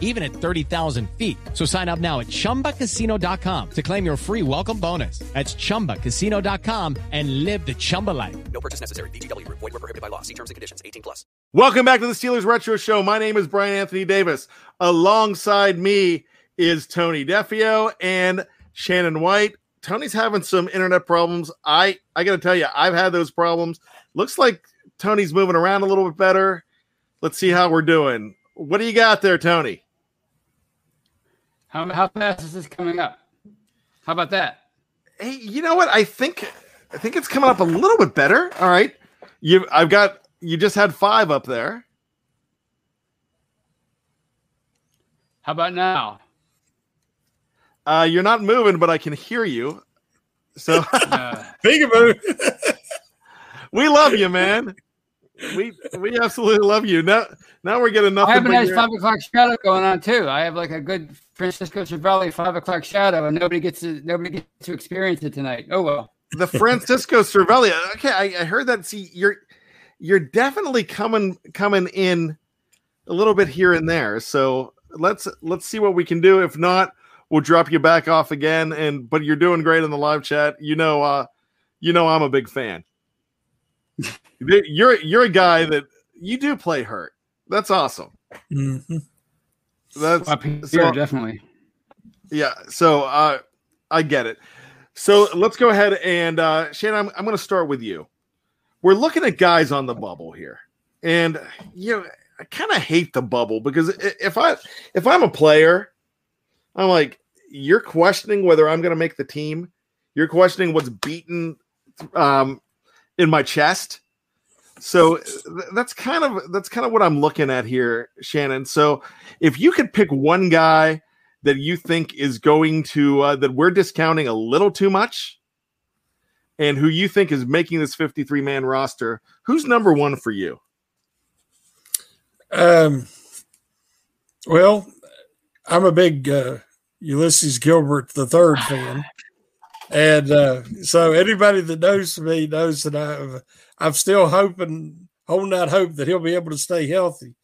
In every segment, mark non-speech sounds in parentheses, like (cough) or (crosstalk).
even at 30,000 feet. So sign up now at chumbacasino.com to claim your free welcome bonus. That's chumbacasino.com and live the Chumba life. No purchase necessary. VGW Void where prohibited by law. See terms and conditions. 18 plus. Welcome back to the Steelers Retro Show. My name is Brian Anthony Davis. Alongside me is Tony Defeo and Shannon White. Tony's having some internet problems. I I got to tell you, I've had those problems. Looks like Tony's moving around a little bit better. Let's see how we're doing. What do you got there, Tony? How, how fast is this coming up? How about that? Hey, you know what? I think I think it's coming up a little bit better. All right. You I've got you just had 5 up there. How about now? Uh, you're not moving, but I can hear you. So (laughs) Uh, Peekaboo. (laughs) we love you, man. We we absolutely love you. Now now we're getting I have a nice five o'clock shadow going on too. I have like a good Francisco Cervelli five o'clock shadow, and nobody gets to nobody gets to experience it tonight. Oh well. the Francisco Cervelli. Okay, I, I heard that. See, you're you're definitely coming coming in a little bit here and there. So let's let's see what we can do. If not, we'll drop you back off again. And but you're doing great in the live chat. You know, uh, you know, I'm a big fan. You're you're a guy that you do play hurt. That's awesome. Mhm. That's Up here, so- definitely. yeah so uh i get it so let's go ahead and uh shane i'm, I'm going to start with you we're looking at guys on the bubble here and you know i kind of hate the bubble because if i if i'm a player i'm like you're questioning whether i'm going to make the team you're questioning what's beaten um in my chest. So th- that's kind of that's kind of what i'm looking at here shannon. So if you could pick one guy that you think is going to uh, that we're discounting a little too much and who you think is making this 53 man roster who's number one for you? Um, well, I'm a big uh, Ulysses Gilbert the third fan, and uh, so anybody that knows me knows that I've I'm still hoping, holding out hope that he'll be able to stay healthy,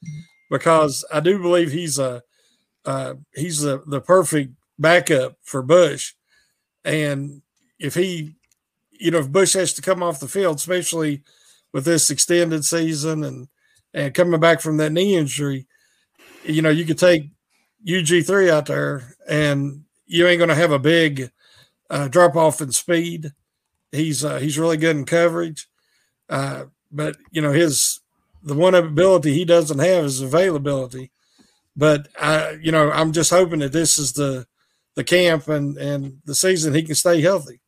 because I do believe he's a uh, he's the the perfect backup for Bush, and if he, you know, if Bush has to come off the field, especially with this extended season and and coming back from that knee injury, you know, you could take UG3 out there and you ain't going to have a big uh, drop off in speed. He's uh, he's really good in coverage, uh, but you know his the one ability he doesn't have is availability. But I, you know, I'm just hoping that this is the the camp and and the season he can stay healthy.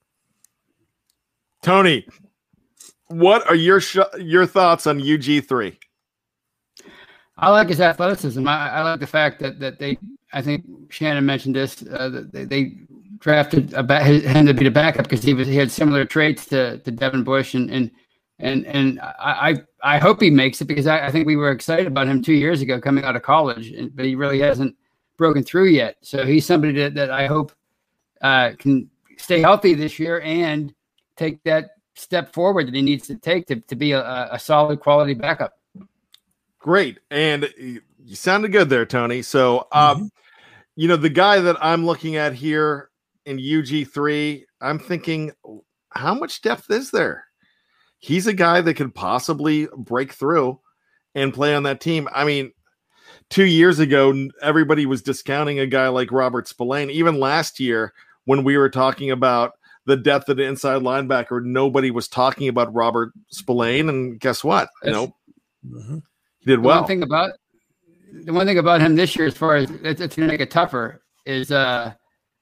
tony what are your sh- your thoughts on UG three? I like his athleticism. I, I, like the fact that that they. I think Shannon mentioned this. Uh, that they, they, drafted a back, him to be the backup because he was he had similar traits to to Devin Bush and and and and I I, I hope he makes it because I, I think we were excited about him two years ago coming out of college, but he really hasn't broken through yet. So he's somebody that, that I hope uh, can stay healthy this year and take that step forward that he needs to take to, to be a, a solid quality backup. Great. And you sounded good there, Tony. So, um, mm-hmm. you know, the guy that I'm looking at here in UG3, I'm thinking, how much depth is there? He's a guy that could possibly break through and play on that team. I mean, two years ago, everybody was discounting a guy like Robert Spillane. Even last year, when we were talking about the depth of the inside linebacker, nobody was talking about Robert Spillane. And guess what? You know, mm-hmm. he did well. The one thing about the one thing about him this year, as far as it's, it's going to make it tougher, is uh,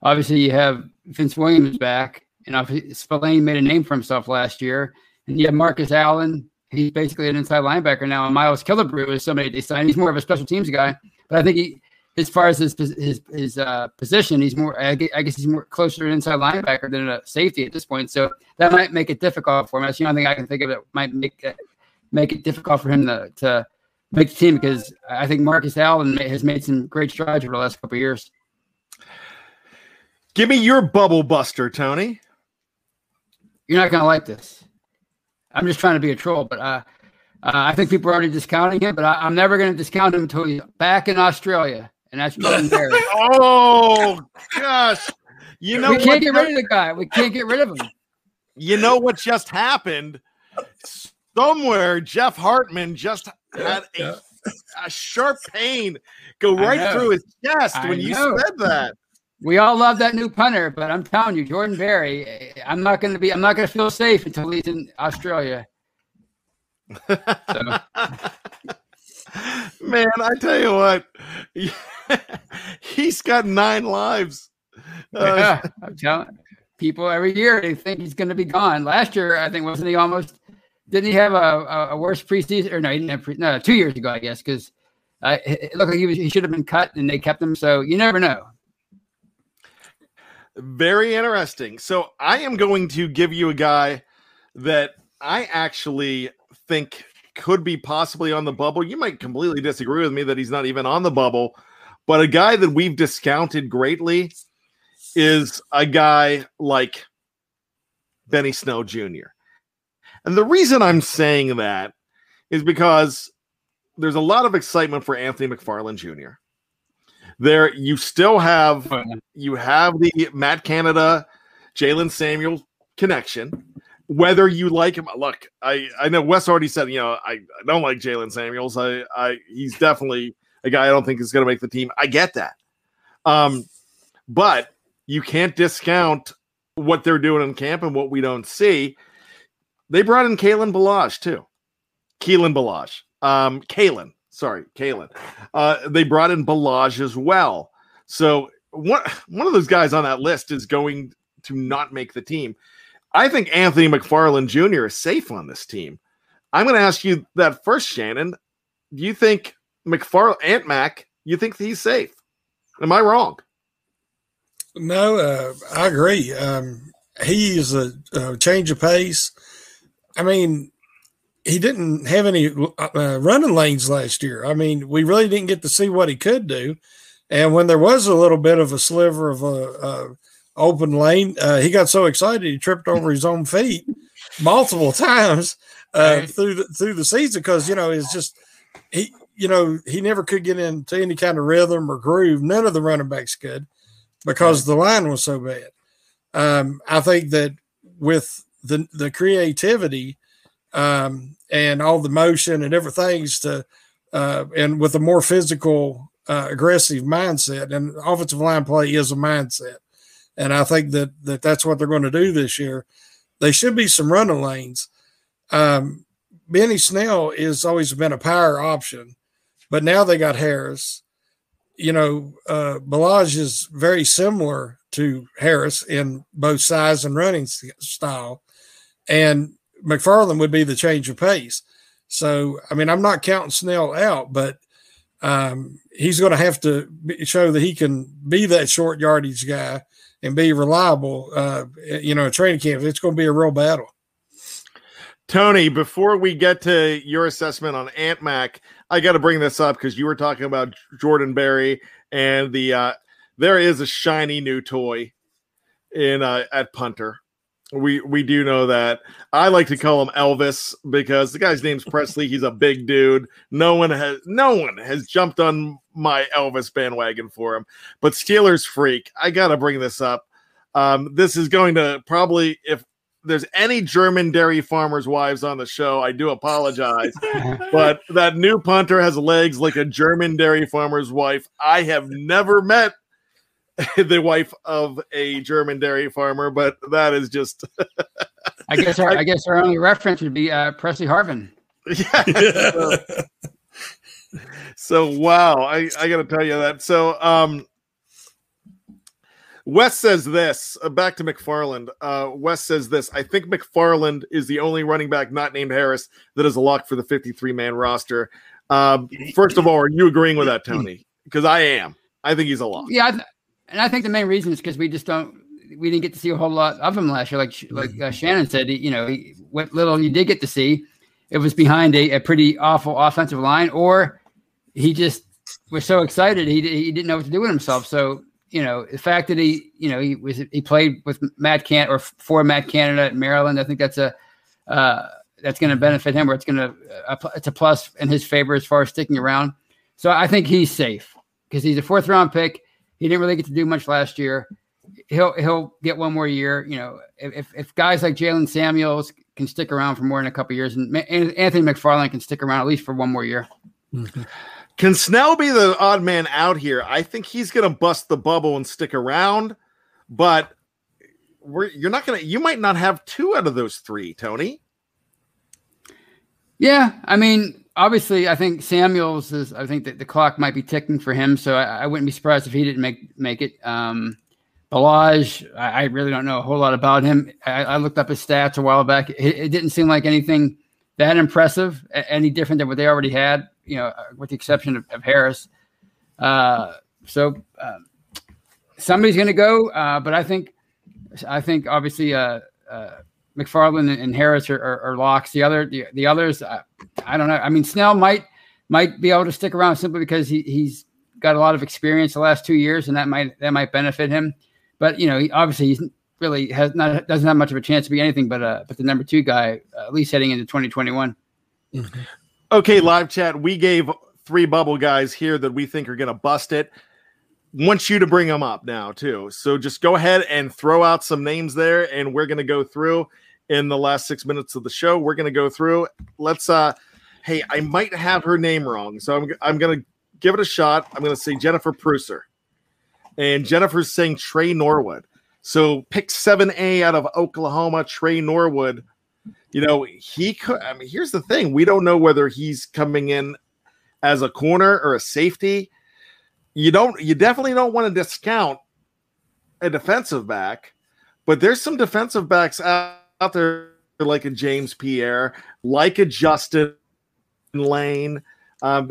obviously you have Vince Williams back, and Spillane made a name for himself last year, and you have Marcus Allen. He's basically an inside linebacker now, and Miles Killebrew is somebody they signed. He's more of a special teams guy, but I think he as far as his his his uh, position, he's more. I guess he's more closer to an inside linebacker than a safety at this point. So that might make it difficult for him. That's the only thing I can think of that might make it, make it difficult for him to, to make the team because I think Marcus Allen has made some great strides over the last couple years. Give me your bubble buster, Tony. You're not going to like this. I'm just trying to be a troll, but uh, uh, I think people are already discounting him, but I, am never going to discount him until he's back in Australia and that's Jordan (laughs) Berry. oh gosh, you know we can't get rid of the guy. We can't get rid of him. You know what just happened? Somewhere, Jeff Hartman just had a, a sharp pain go right through his chest I when know. you said that. We all love that new punter, but I'm telling you, Jordan Berry, I'm not going to be, I'm not going to feel safe until he's in Australia. So. (laughs) Man, I tell you what, (laughs) he's got nine lives. Uh, yeah, I'm telling people every year they think he's going to be gone. Last year, I think wasn't he almost? Didn't he have a, a, a worse preseason? Or no, he didn't have pre, no two years ago, I guess, because uh, it looked like he was he should have been cut and they kept him. So you never know. Very interesting. So I am going to give you a guy that I actually think could be possibly on the bubble. You might completely disagree with me that he's not even on the bubble, but a guy that we've discounted greatly is a guy like Benny Snell Jr. And the reason I'm saying that is because there's a lot of excitement for Anthony McFarland Jr. There, you still have you have the Matt Canada, Jaylen Samuel connection whether you like him. Look, I I know Wes already said you know I, I don't like Jaylen Samuels. I I he's definitely a guy I don't think is going to make the team. I get that, um, but you can't discount what they're doing in camp and what we don't see. They brought in Kalen Ballage too. Keelan Ballage. Um, Kalen, sorry, Kalen. Uh, they brought in Ballage as well. So one one of those guys on that list is going to not make the team. I think Anthony McFarland Jr. is safe on this team. I'm going to ask you that first, Shannon. Do you think McFarland, Ant Mac, you think he's safe? Am I wrong? No, uh, I agree. Um, he is a, a, change of pace. I mean, he didn't have any uh, running lanes last year. I mean, we really didn't get to see what he could do. And when there was a little bit of a sliver of a, a open lane. Uh, he got so excited he tripped over his own feet multiple (laughs) times uh, through the through the season because you know it's just he you know he never could get into any kind of rhythm or groove. None of the running backs could because the line was so bad. Um, I think that with the the creativity um, and all the motion and everything to uh, and with a more physical uh, aggressive mindset and offensive line play is a mindset and I think that, that that's what they're going to do this year. They should be some running lanes. Um, Benny Snell has always been a power option, but now they got Harris. You know, uh, Ballage is very similar to Harris in both size and running style. And McFarland would be the change of pace. So, I mean, I'm not counting Snell out, but um, he's going to have to show that he can be that short yardage guy and be reliable. Uh, you know, training camp, it's going to be a real battle. Tony, before we get to your assessment on Ant Mac, I got to bring this up because you were talking about Jordan Berry and the uh, there is a shiny new toy in uh, at punter. We we do know that. I like to call him Elvis because the guy's name's (laughs) Pressley. He's a big dude. No one has no one has jumped on my Elvis bandwagon for him. But Steelers freak, I gotta bring this up. Um, this is going to probably if there's any German dairy farmers' wives on the show, I do apologize. (laughs) but that new punter has legs like a German dairy farmer's wife. I have never met (laughs) the wife of a German dairy farmer, but that is just. I guess our, (laughs) I guess our only reference would be uh, Pressley Harvin. Yeah. (laughs) so, so, wow, I I got to tell you that. So um, Wes says this. Uh, back to McFarland. Uh, Wes says this. I think McFarland is the only running back not named Harris that is a lock for the 53 man roster. Um, first of all, are you agreeing with that, Tony? Because I am. I think he's a lock. Yeah, I th- and I think the main reason is because we just don't we didn't get to see a whole lot of him last year. Like like uh, Shannon said, you know, he, what little you did get to see, it was behind a, a pretty awful offensive line, or he just was so excited he he didn't know what to do with himself. So you know, the fact that he you know he was he played with Matt Can or for Matt Canada at Maryland, I think that's a uh, that's going to benefit him, or it's going to uh, it's a plus in his favor as far as sticking around. So I think he's safe because he's a fourth round pick he didn't really get to do much last year. He'll he'll get one more year. You know, if if guys like Jaylen Samuels can stick around for more than a couple years, and Anthony McFarland can stick around at least for one more year. Mm-hmm. Can Snell be the odd man out here? I think he's going to bust the bubble and stick around, but you're not going to. You might not have two out of those three, Tony. Yeah, I mean, obviously, I think Samuels is. I think that the clock might be ticking for him, so I, I wouldn't be surprised if he didn't make make it. Um, Ballage, I, I, really don't know a whole lot about him. I, I looked up his stats a while back. It, it, didn't seem like anything that impressive, any different than what they already had. You know, uh, with the exception of, of Harris. Uh, so uh, somebody's going to go, uh, but I think, I think obviously. Uh, uh, McFarland and Harris are, are, are, locks. The other, the, the others, I, I, don't know. I mean, Snell might might be able to stick around simply because he, he's got a lot of experience the last two years, and that might that might benefit him. But you know, he, obviously, he's really has not doesn't have much of a chance to be anything but uh but the number two guy uh, at least heading into 2021. Mm-hmm. Okay, live chat. We gave three bubble guys here that we think are going to bust it. Want you to bring them up now too. So just go ahead and throw out some names there, and we're going to go through in the last six minutes of the show. We're going to go through. Let's. uh Hey, I might have her name wrong, so I'm I'm going to give it a shot. I'm going to say Jennifer Pruser, and Jennifer's saying Tre Norwood. So pick seven A out of Oklahoma, Tre Norwood. You know he could. I mean, here's the thing: we don't know whether he's coming in as a corner or a safety. You don't. You definitely don't want to discount a defensive back, but there's some defensive backs out out there like a James Pierre, like a Justin Lane. Um,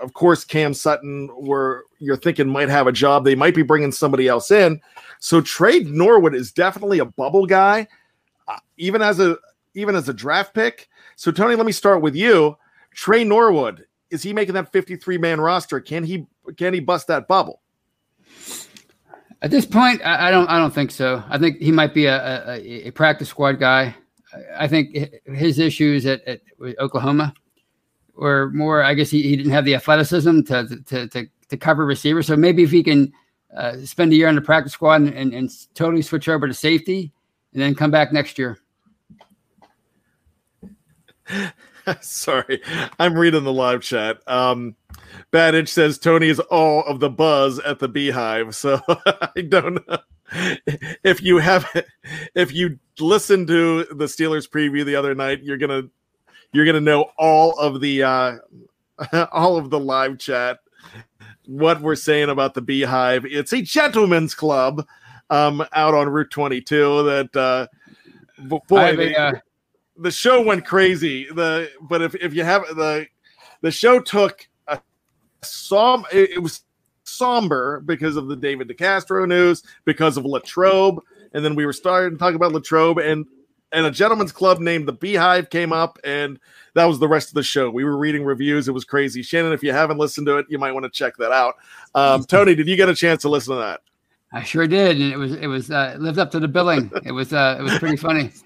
of course, Cam Sutton, where you're thinking might have a job, they might be bringing somebody else in. So Tre Norwood is definitely a bubble guy, uh, even as a even as a draft pick. So Tony, let me start with you. Tre Norwood is he making that 53 man roster? Can he can he bust that bubble? At this point, I, I, don't. I don't think so. I think he might be a, a, a practice squad guy. I, I think his issues at, at, Oklahoma were more. I guess he, he didn't have the athleticism to to, to, to cover receivers. So maybe if he can uh, spend a year on the practice squad and, and, and totally switch over to safety, and then come back next year. (laughs) Sorry, I'm reading the live chat. Um, Badage says Tony is all of the buzz at the beehive. So (laughs) I don't know if you have if you listen to the Steelers preview the other night, you're gonna you're gonna know all of the uh (laughs) all of the live chat what we're saying about the beehive. It's a gentleman's club um out on Route 22 that uh boy, I a, uh, the show went crazy. The but if if you have the the show took som it, it was somber because of the David DeCastro news, because of Latrobe, and then we were starting to talk about Latrobe and and a gentleman's club named the Beehive came up, and that was the rest of the show. We were reading reviews; it was crazy. Shannon, if you haven't listened to it, you might want to check that out. Um, Tony, did you get a chance to listen to that? I sure did, and it was it was uh, lived up to the billing. It was uh, it was pretty funny. (laughs)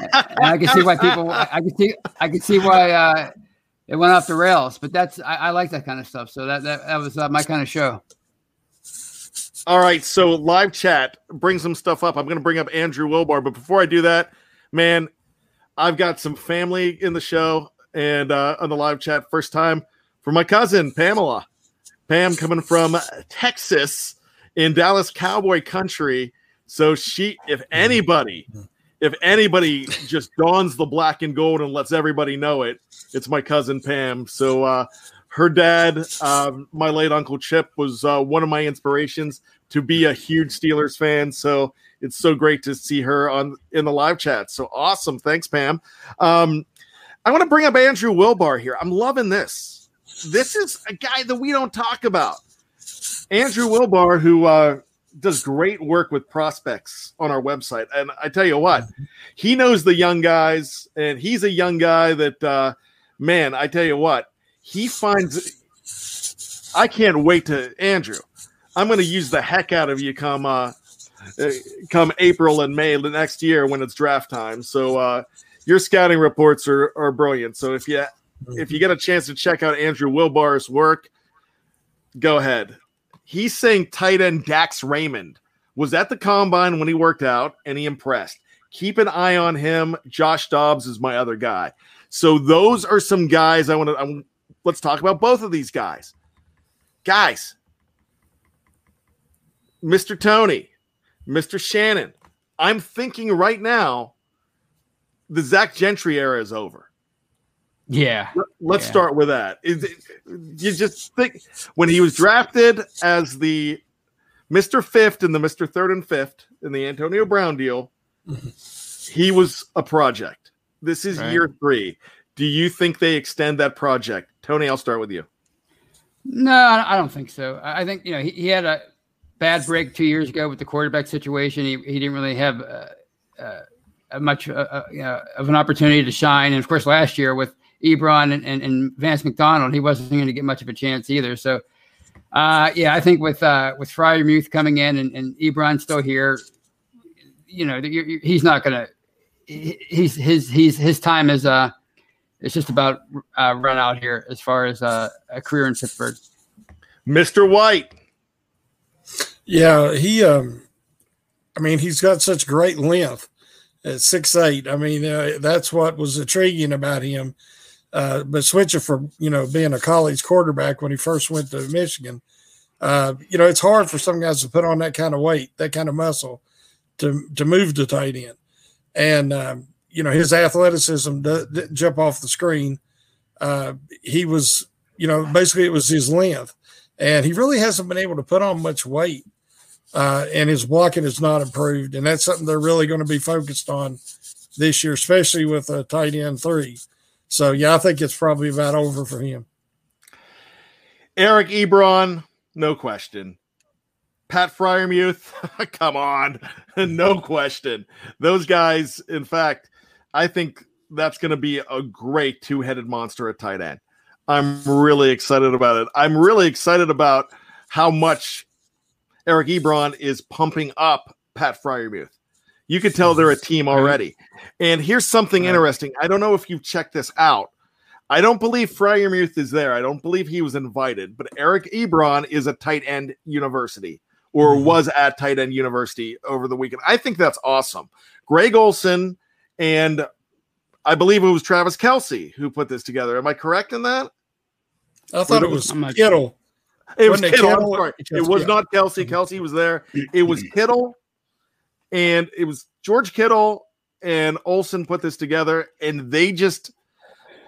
And I can see why people. I can see I can see why uh, it went off the rails. But that's I, I like that kind of stuff. So that that, that was uh, my kind of show. All right, so live chat, bring some stuff up. I'm going to bring up Andrew Wilbar, but before I do that, man, I've got some family in the show and uh, on the live chat. First time for my cousin Pamela. Pam coming from Texas in Dallas Cowboy country. So she, if anybody, if anybody just dons the black and gold and lets everybody know it, it's my cousin Pam. So uh, her dad, um, my late uncle Chip, was uh, one of my inspirations to be a huge Steelers fan. So it's so great to see her on in the live chat. So awesome. Thanks, Pam. Um, I want to bring up Andrew Wilbar here. I'm loving this. This is a guy that we don't talk about. Andrew Wilbar, who uh, does great work with prospects on our website. And I tell you what, he knows the young guys, and he's a young guy that, uh, man, I tell you what, he finds. I can't wait to Andrew. I'm going to use the heck out of you come uh, uh, come April and May the next year when it's draft time. So uh, your scouting reports are, are brilliant. So if you if you get a chance to check out Andrew Wilbar's work, go ahead. He's saying tight end Dax Raymond was at the combine when he worked out and he impressed. Keep an eye on him. Josh Dobbs is my other guy. So those are some guys I want to. Let's talk about both of these guys. Guys, Mr. Tony, Mr. Shannon, I'm thinking right now the Zach Gentry era is over. Yeah. Let's yeah. start with that. Is it, you just think when he was drafted as the Mr. Fifth and the Mr. Third and Fifth in the Antonio Brown deal, (laughs) he was a project. This is Right. year three. Do you think they extend that project? Tony, I'll start with you. No, I don't think so. I I think you know he, he had a bad break two years ago with the quarterback situation. He, he didn't really have uh, uh, much uh, uh, you know, of an opportunity to shine. And of course, last year with Ebron and, and, and Vance McDonald, he wasn't going to get much of a chance either. So, uh, yeah, I think with uh, with Freiermuth coming in and, and Ebron still here, you know, you- you- he's not going to. He's his he's his time is uh it's just about uh, run out here as far as uh, a career in Pittsburgh. Mr. White. Yeah, he. Um, I mean, he's got such great length at six eight. I mean, uh, that's what was intriguing about him. Uh, but switching from you know being a college quarterback when he first went to Michigan, uh, you know, it's hard for some guys to put on that kind of weight, that kind of muscle, to to move to tight end, and um, you know his athleticism didn't jump off the screen. Uh, he was, you know, basically it was his length, and he really hasn't been able to put on much weight uh, and his blocking is not improved. And that's something they're really going to be focused on this year, especially with a tight end three. So, yeah, I think it's probably about over for him. Eric Ebron, no question. Pat Freiermuth, (laughs) come on, (laughs) no question. Those guys, in fact, I think that's going to be a great two headed monster at tight end. I'm really excited about it. I'm really excited about how much Eric Ebron is pumping up Pat Freiermuth. You can tell they're a (laughs) team already. And here's something interesting. I don't know if you've checked this out. I don't believe Freiermuth is there. I don't believe he was invited, but Eric Ebron is a tight end university or mm-hmm. was at tight end university over the weekend. I think that's awesome. Greg Olsen and I believe it was Travis Kelce who put this together. Am I correct in that? I thought it was I'm not- Kittle. It was Wasn't it Kittle. I'm Kittle? sorry. It was not Kelce. Kelce was there. It was mm-hmm. Kittle, and it was George Kittle and Olsen put this together, and they just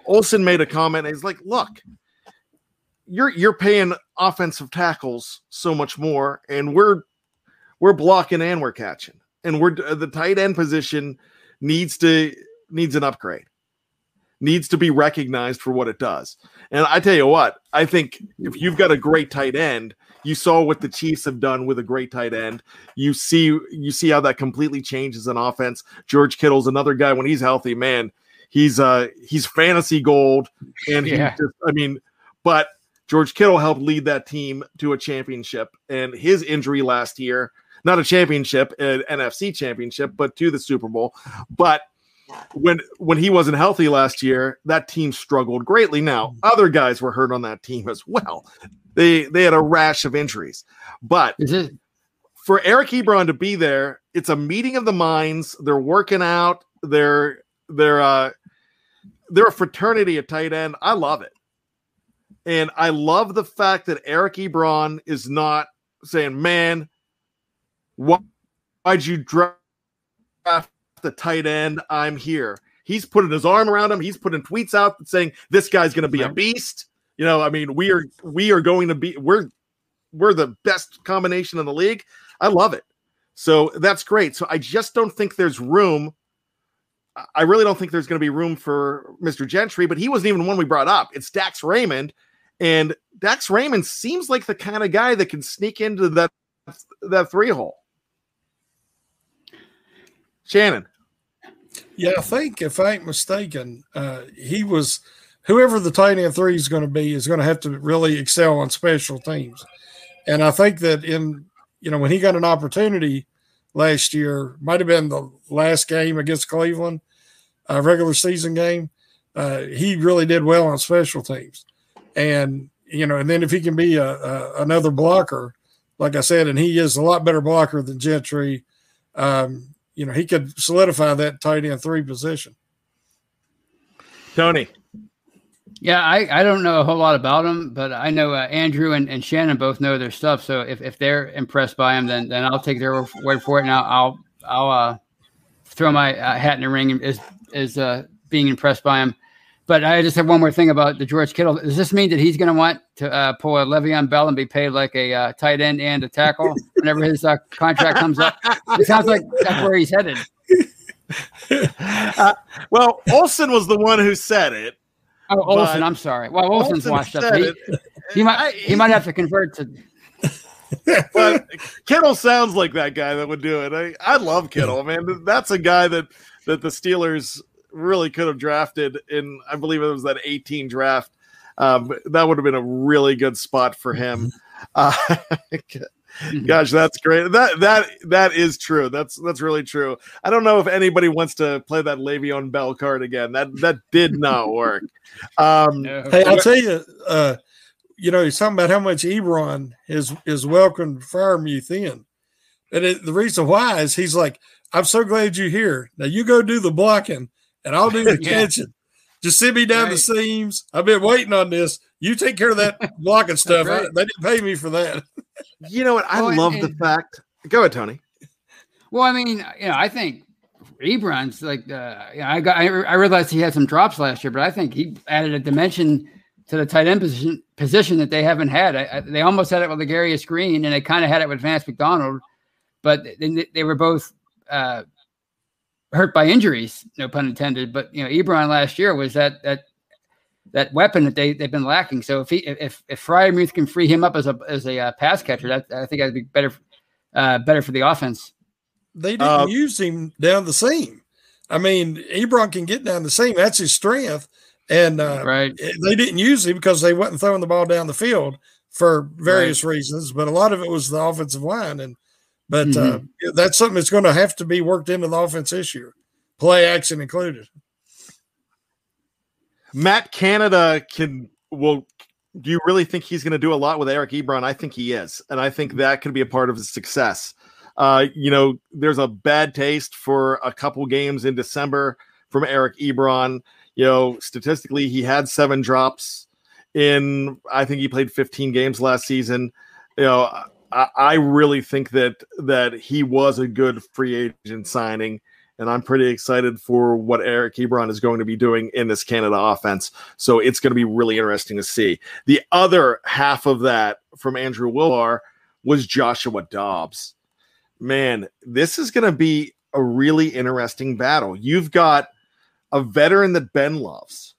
Olsen made a comment. He's like, "Look, you're you're paying offensive tackles so much more, and we're we're blocking and we're catching, and we're the tight end position needs to needs an upgrade, needs to be recognized for what it does. And I tell you what, I think if you've got a great tight end, you saw what the Chiefs have done with a great tight end. You see, you see how that completely changes an offense. George Kittle's another guy when he's healthy, man. He's uh he's fantasy gold, and he Yeah. just, I mean, but George Kittle helped lead that team to a championship, and his injury last year, not a championship, an NFC championship, but to the Super Bowl. But when when he wasn't healthy last year, that team struggled greatly. Now, other guys were hurt on that team as well. They they had a rash of injuries. But it for Eric Ebron to be there, it's a meeting of the minds. They're working out. They're they're uh they're a fraternity at tight end. I love it. And I love the fact that Eric Ebron is not saying, man, why, why'd you draft the tight end? I'm here. He's putting his arm around him. He's putting tweets out saying this guy's going to be a beast. You know, I mean, we are we are going to be we're we're the best combination in the league. I love it. So that's great. So I just don't think there's room. I- really don't think there's going to be room for Mr. Gentry, but he wasn't even one we brought up. It's Dax Raymond, and Dax Raymond seems like the kind of guy that can sneak into that that three hole. Shannon, Yeah, I think if I ain't mistaken, uh, he was whoever the tight end three is going to be is going to have to really excel on special teams. And I think that in you know when he got an opportunity last year, might have been the last game against Cleveland, a regular season game. Uh, he really did well on special teams, and you know, and then if he can be a, a another blocker, like I said, and he is a lot better blocker than Gentry. Um, you know, he could solidify that tight end three position. Tony, Yeah, I, I don't know a whole lot about him, but I know uh, Andrew and, and Shannon both know their stuff. So if, if they're impressed by him, then then I'll take their word for it, and I'll I'll, I'll uh, throw my uh, hat in the ring as as uh, being impressed by him. But I just have one more thing about the George Kittle. Does this mean that he's going to want to uh, pull a Le'Veon Bell and be paid like a uh, tight end and a tackle whenever his uh, contract comes up? It sounds like that's where he's headed. Uh, well, Olsen was the one who said it. Oh, Olsen, I'm sorry. Well, Olsen's Olsen washed up. He, he might he might have to convert to (laughs) but Kittle sounds like that guy that would do it. I, I love Kittle, man. That's a guy that that the Steelers really could have drafted in. I believe it was that 18 draft. Um, that would have been a really good spot for him. (laughs) Uh, (laughs) gosh, that's great. That that that is true. That's that's really true. I don't know if anybody wants to play that Le'Veon Bell card again. That that did not work. (laughs) Um, Hey, I'll tell you, uh, you know, he's talking about how much Ebron is is welcomed Freiermuth in. And it, the reason why is he's like, I'm so glad you're here. Now you go do the blocking and I'll do the Yeah. catching. Just send me down the seams. I've been waiting on this. You take care of that (laughs) blocking stuff. I- they didn't pay me for that. you know what? I Well, and- love the fact. Go ahead, Tony. Well, I mean, you know, I think Ebron's like, uh, you know, I got, I, I realized he had some drops last year, but I think he added a dimension to the tight end position position that they haven't had. I, I, they almost had it with Ladarius Green, and they kind of had it with Vance McDonald, but they, they were both uh, hurt by injuries, no pun intended. But you know, Ebron last year was that that that weapon that they they've been lacking. So if he if if Freiermuth can free him up as a as a uh, pass catcher, that I think that'd be better uh, better for the offense. They didn't Uh, use him down the seam. I mean, Ebron can get down the seam. That's his strength. And uh, Right. they didn't use him because they wasn't throwing the ball down the field for various reasons, but a lot of it was the offensive line. And but uh, that's something that's going to have to be worked into the offense this year, play action included. Matt Canada can will do you really think he's going to do a lot with Eric Ebron? I think he is, and I think that could be a part of his success. Uh, you know, there's a bad taste for a couple games in December from Eric Ebron. You know, statistically, he had seven drops in. I think he played 15 games last season. You know, I, really think that that he was a good free agent signing and I'm pretty excited for what Eric Ebron is going to be doing in this Canada offense. So it's going to be really interesting to see. The other half of that from Andrew Wilbar was Joshua Dobbs. Man, this is going to be a really interesting battle. You've got a veteran that Ben loves.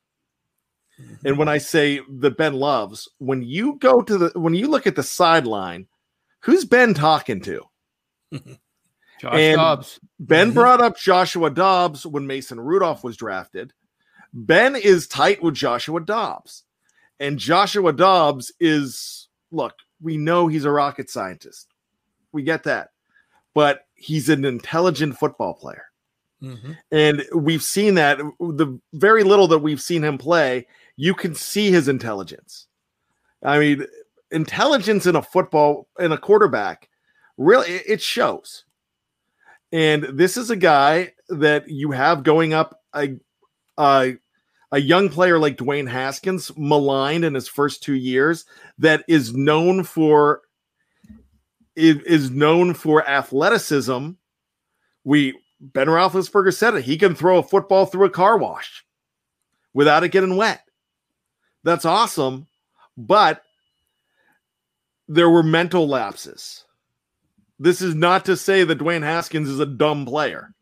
And when I say that Ben loves, when you go to the when you look at the sideline, who's Ben talking to? (laughs) Josh And Dobbs. Ben Mhm. brought up Joshua Dobbs when Mason Rudolph was drafted. Ben is tight with Joshua Dobbs. And Joshua Dobbs is, look, we know he's a rocket scientist. We get that. But he's an intelligent football player. Mhm. And we've seen that the very little that we've seen him play, you can see his intelligence. I mean, intelligence in a football in a quarterback really it- shows. And this is a guy that you have going up a a, a young player like Dwayne Haskins, maligned in his first two years, that is known for is known for athleticism. We Ben Roethlisberger said it. He can throw a football through a car wash without it getting wet. That's awesome, but there were mental lapses. This is not to say that Dwayne Haskins is a dumb player.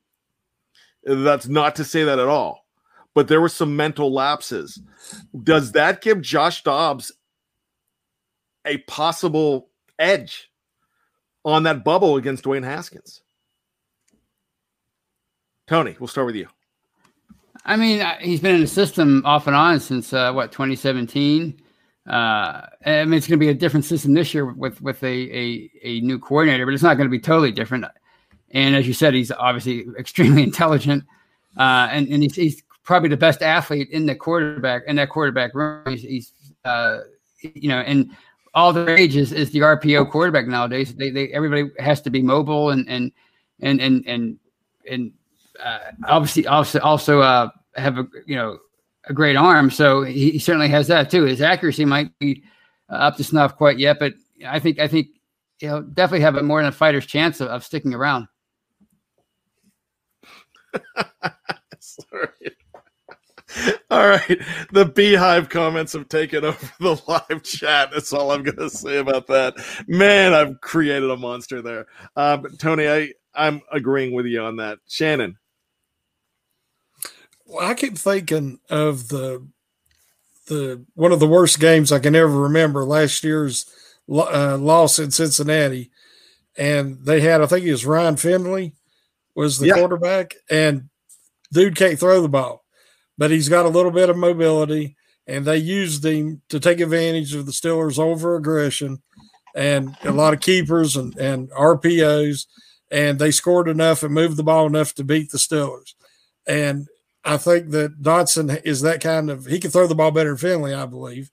That's not to say that at all. But there were some mental lapses. Does that give Josh Dobbs a possible edge on that bubble against Dwayne Haskins? Tony, we'll start with you. I mean, he's been in the system off and on since uh, what 2017. Uh, I mean, it's going to be a different system this year with with a, a a new coordinator, but it's not going to be totally different. And as you said, he's obviously extremely (laughs) intelligent, uh, and and he's, he's probably the best athlete in the quarterback in that quarterback room. He's, he's uh, you know, and all the ages is, is the RPO quarterback nowadays. They, they everybody has to be mobile and and and and and and uh, obviously also also uh, have a you know a great arm. So he, he certainly has that too. His accuracy might be uh, up to snuff quite yet, but I think I think he'll definitely have a more than a fighter's chance of, of sticking around. (laughs) Sorry. All right. The beehive comments have taken over (laughs) the live chat. That's all I'm going to say about that. Man, I've created a monster there. Um, Tony, I, I'm agreeing with you on that. Shannon. Well, I keep thinking of the the one of the worst games I can ever remember. Last year's uh, loss in Cincinnati, and they had I think it was Ryan Finley was the Yeah. quarterback, and dude can't throw the ball, but he's got a little bit of mobility, and they used him to take advantage of the Steelers' over aggression and a lot of keepers and and RPOs, and they scored enough and moved the ball enough to beat the Steelers, and I think that Dodson is that kind of he can throw the ball better than Finley, I believe,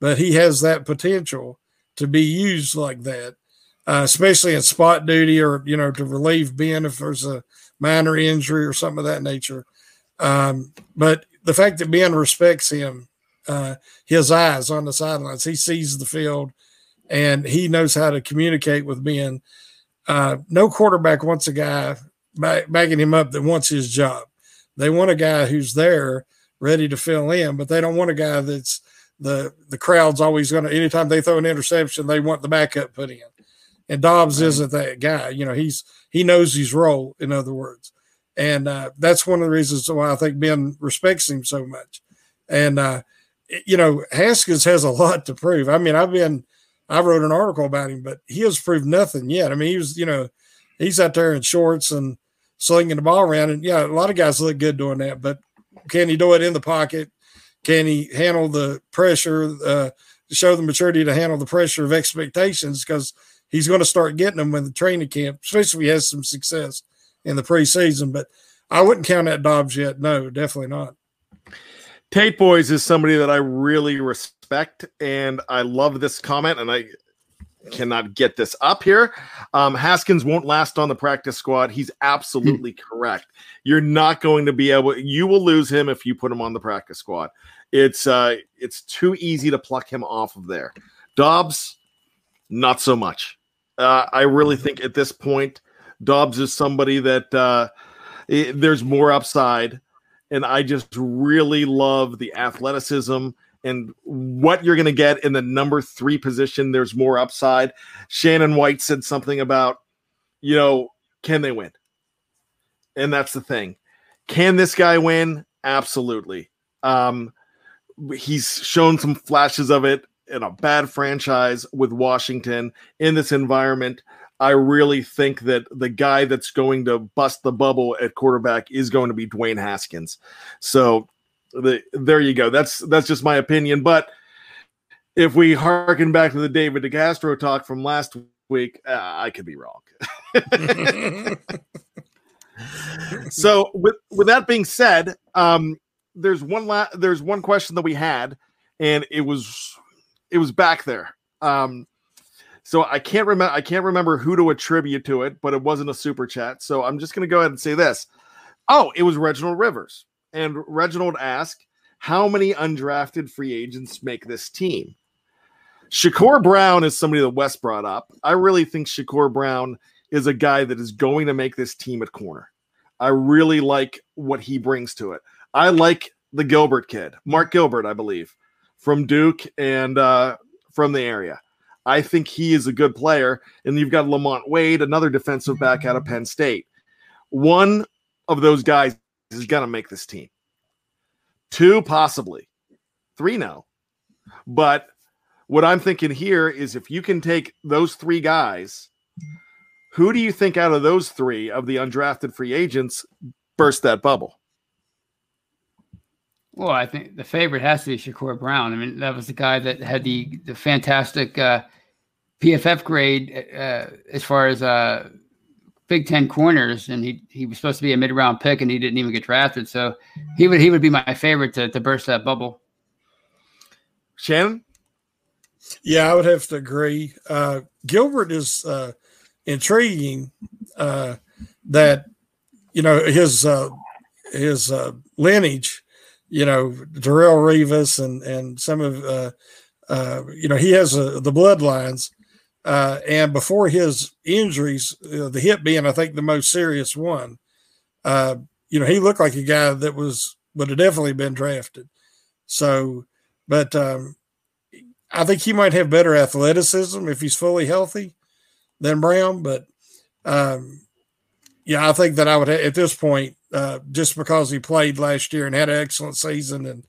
but he has that potential to be used like that, uh, especially in spot duty or you know to relieve Ben if there's a minor injury or something of that nature. Um, but the fact that Ben respects him, uh, his eyes on the sidelines, he sees the field, and he knows how to communicate with Ben. Uh, no quarterback wants a guy back, backing him up that wants his job. They want a guy who's there ready to fill in, but they don't want a guy that's the the crowd's always going to anytime they throw an interception, they want the backup put in. And Dobbs isn't that guy. You know, he's he knows his role. In other words, and uh, that's one of the reasons why I think Ben respects him so much. And uh, you know, Haskins has a (laughs) lot to prove. I mean, I've been I wrote an article about him, but he has proved nothing yet. I mean, he was you know he's out there in shorts and slinging the ball around. And yeah, a lot of guys look good doing that, but can he do it in the pocket? Can he handle the pressure, uh, show the maturity to handle the pressure of expectations? Because he's going to start getting them in the training camp, especially if he has some success in the preseason. But I wouldn't count that Dobbs yet. No, definitely not. Tate Boys is somebody that I really respect, and I love this comment, and I cannot get this up here. Um, Haskins won't last on the practice squad. He's absolutely correct. You're not going to be able. You will lose him if you put him on the practice squad. It's uh, it's too easy to pluck him off of there. Dobbs, not so much. Uh, I really think at this point, Dobbs is somebody that uh, i- there's more upside and I just really love the athleticism and what you're going to get in the number three position. There's more upside. Shannon White said something about, you know, can they win? And that's the thing. Can this guy win? absolutely. Um, he's shown some flashes of it in a bad franchise with Washington in this environment. I really think that the guy that's going to bust the bubble at quarterback is going to be Dwayne Haskins. So the, there you go. That's that's just my opinion. But if we harken back to the David DeCastro talk from last week, uh, I could be wrong. (laughs) so with with that being said, um, there's one la- there's one question that we had, and it was it was back there. Um, so I can't remember I can't remember who to attribute to it, but it wasn't a super chat. So I'm just gonna go ahead and say this. Oh, it was Reginald Rivers. And Reginald asked, how many undrafted free agents make this team? Shakur Brown is somebody that Wes brought up. I really think Shakur Brown is a guy that is going to make this team at corner. I really like what he brings to it. I like the Gilbert kid, Mark Gilbert, I believe, from Duke and uh, from the area. I think he is a good player. And you've got Lamont Wade, another defensive back out of Penn State. One of those guys is to make this team. Two, possibly. Three, no. But what I'm thinking here is if you can take those three guys, who do you think out of those three of the undrafted free agents burst that bubble? Well, I think the favorite has to be Shakur Brown. I mean, that was the guy that had the the fantastic uh, PFF grade uh, as far as uh, Big Ten corners, and he he was supposed to be a mid round pick, and he didn't even get drafted. So he would he would be my favorite to to burst that bubble. Shannon, yeah, I would have to agree. Uh, Gilbert is uh, intriguing. Uh, that you know his uh, his uh, lineage, you know Darrelle Revis and and some of uh, uh, you know he has uh, the bloodlines uh, and before his injuries, uh, the hip being, I think, the most serious one, uh, you know, he looked like a guy that was would have definitely been drafted. So, but um, I think he might have better athleticism if he's fully healthy than Brown. But um, yeah, I think that I would at this point, uh, just because he played last year and had an excellent season and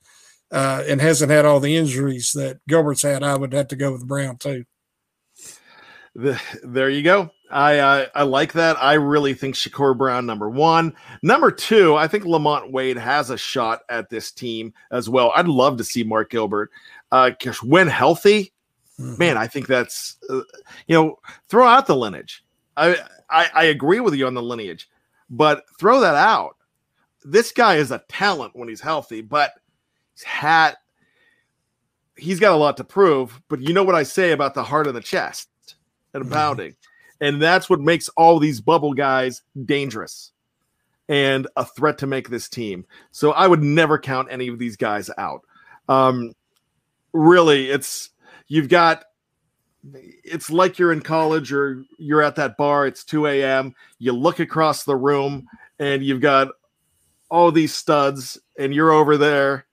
uh, and hasn't had all the injuries that Gilbert's had, I would have to go with Brown too the, there you go. I uh, I like that. I really think Shakur Brown number one, number two. I think Lamont Wade has a shot at this team as well. I'd love to see Mark Gilbert. Uh, when healthy, mm-hmm. man, I think that's uh, you know throw out the lineage. I, I I agree with you on the lineage, but throw that out. This guy is a talent when he's healthy, but he's had he's got a lot to prove. But you know what I say about the heart and the chest and pounding. And that's what makes all these bubble guys dangerous and a threat to make this team. So I would never count any of these guys out. Um, really, it's you've got it's like you're in college or you're at that bar, it's 2 a.m. You look across the room and you've got all these studs, and you're over there,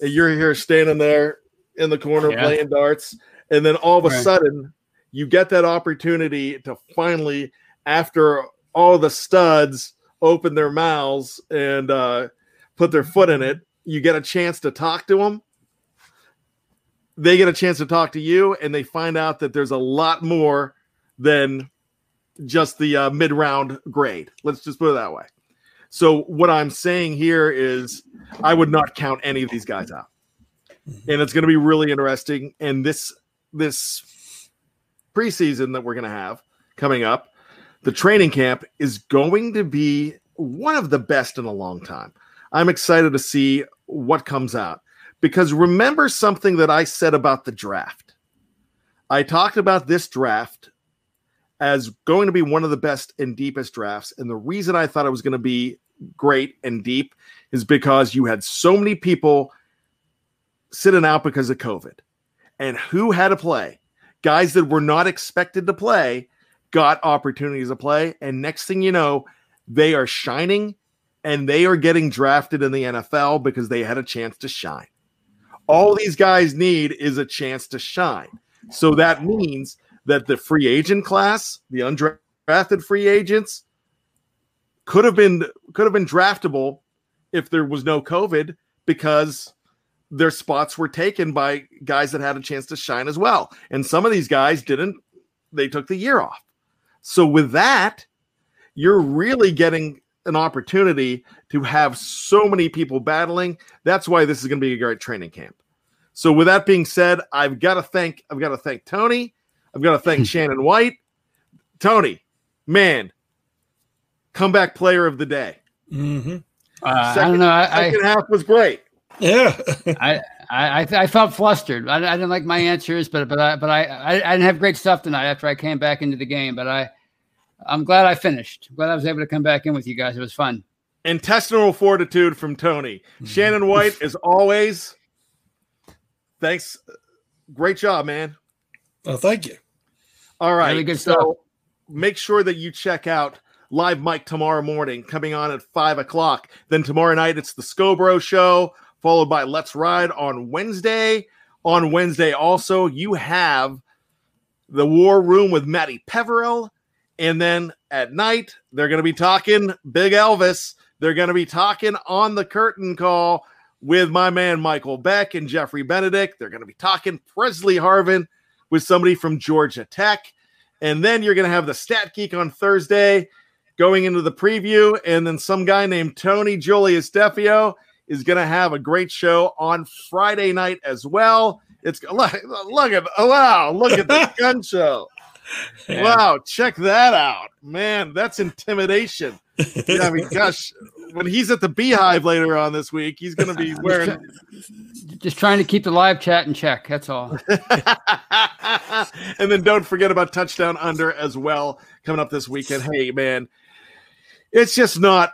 and you're here standing there in the corner yeah. playing darts, and then all of a right. sudden you get that opportunity to finally, after all the studs open their mouths and uh, put their foot in it, you get a chance to talk to them. They get a chance to talk to you, and they find out that there's a lot more than just the uh, mid round grade. Let's just put it that way. So, what I'm saying here is, I would not count any of these guys out, and it's going to be really interesting. And this this preseason that we're going to have coming up, the training camp is going to be one of the best in a long time. I'm excited to see what comes out because remember something that I said about the draft. I talked about this draft as going to be one of the best and deepest drafts. And the reason I thought it was going to be great and deep is because you had so many people sitting out because of COVID. And who had to play? Guys that were not expected to play got opportunities to play. And next thing you know, they are shining and they are getting drafted in the NFL because they had a chance to shine. All these guys need is a chance to shine. So that means that the free agent class, the undrafted free agents, could have been could have been draftable if there was no COVID because their spots were taken by guys that had a chance to shine as well. And some of these guys didn't, they took the year off. So with that, you're really getting an opportunity to have so many people battling. That's why this is going to be a great training camp. So with that being said, I've got to thank I've got to thank Tony. I've got to thank (laughs) Shannon White. Tony, man, comeback player of the day. Mm-hmm. Uh, second, I don't know. I, second I, half was great. Yeah, I, I I felt flustered. I, I didn't like my answers, but but I but I, I didn't have great stuff tonight after I came back into the game. But I I'm glad I finished. I'm glad I was able to come back in with you guys. It was fun. Intestinal fortitude from Tony. Mm-hmm. Shannon White, as always. Thanks. Great job, man. Oh, thank you. All right. Really good so stuff. make sure that you check out Live Mike tomorrow morning, coming on at five o'clock. Then tomorrow night, it's the Scobro Show, followed by Let's Ride on Wednesday. On Wednesday, also, you have the War Room with Matty Peverill. And then at night, they're going to be talking Big Elvis. They're going to be talking on the curtain call with my man Michael Beck and Jeffrey Benedict. They're going to be talking Pressley Harvin with somebody from Georgia Tech. And then you're going to have the Stat Geek on Thursday going into the preview. And then some guy named Tony Julius Defeo is going to have a great show on Friday night as well. It's look, look at wow, look at the (laughs) gun show. Yeah. Wow, check that out. Man, that's intimidation. (laughs) yeah, I mean, gosh, when he's at the beehive later on this week, he's going to be wearing. Just trying to keep the live chat in check. That's all. (laughs) and then don't forget about touchdown under as well coming up this weekend. Hey, man, it's just not.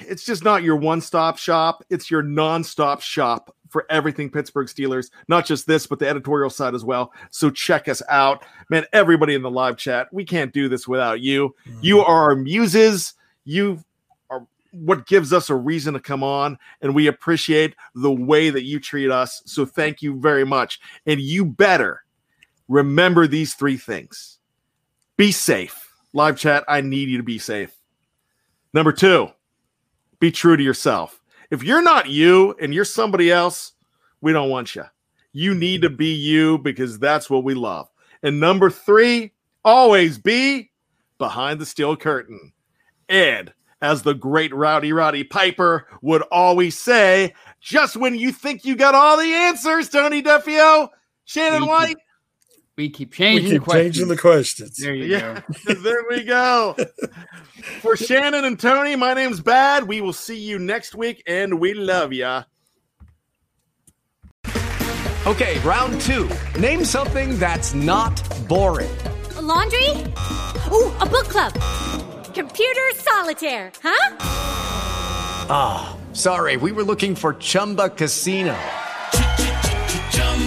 It's just not your one-stop shop. It's your non-stop shop for everything Pittsburgh Steelers, not just this, but the editorial side as well. So check us out. Man, everybody in the live chat, we can't do this without you. Mm-hmm. You are our muses. You are what gives us a reason to come on and we appreciate the way that you treat us so thank you very much and you better remember these three things be safe live chat i need you to be safe number two be true to yourself. If you're not you and you're somebody else we don't want you you need to be you because that's what we love. And number three always be behind the steel curtain. Ed as the great Rowdy Roddy Piper would always say, just when you think you got all the answers, Tony Defeo, Shannon White. Keep, we keep changing, we keep the changing the questions. There you yeah, go. (laughs) there we go. (laughs) For Shannon and Tony, my name's Bad. We will see you next week, and we love ya. Okay, round two. Name something that's not boring. A laundry? Ooh, a book club Computer solitaire, huh? Ah, oh, sorry, we were looking for Chumba Casino.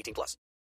18 plus.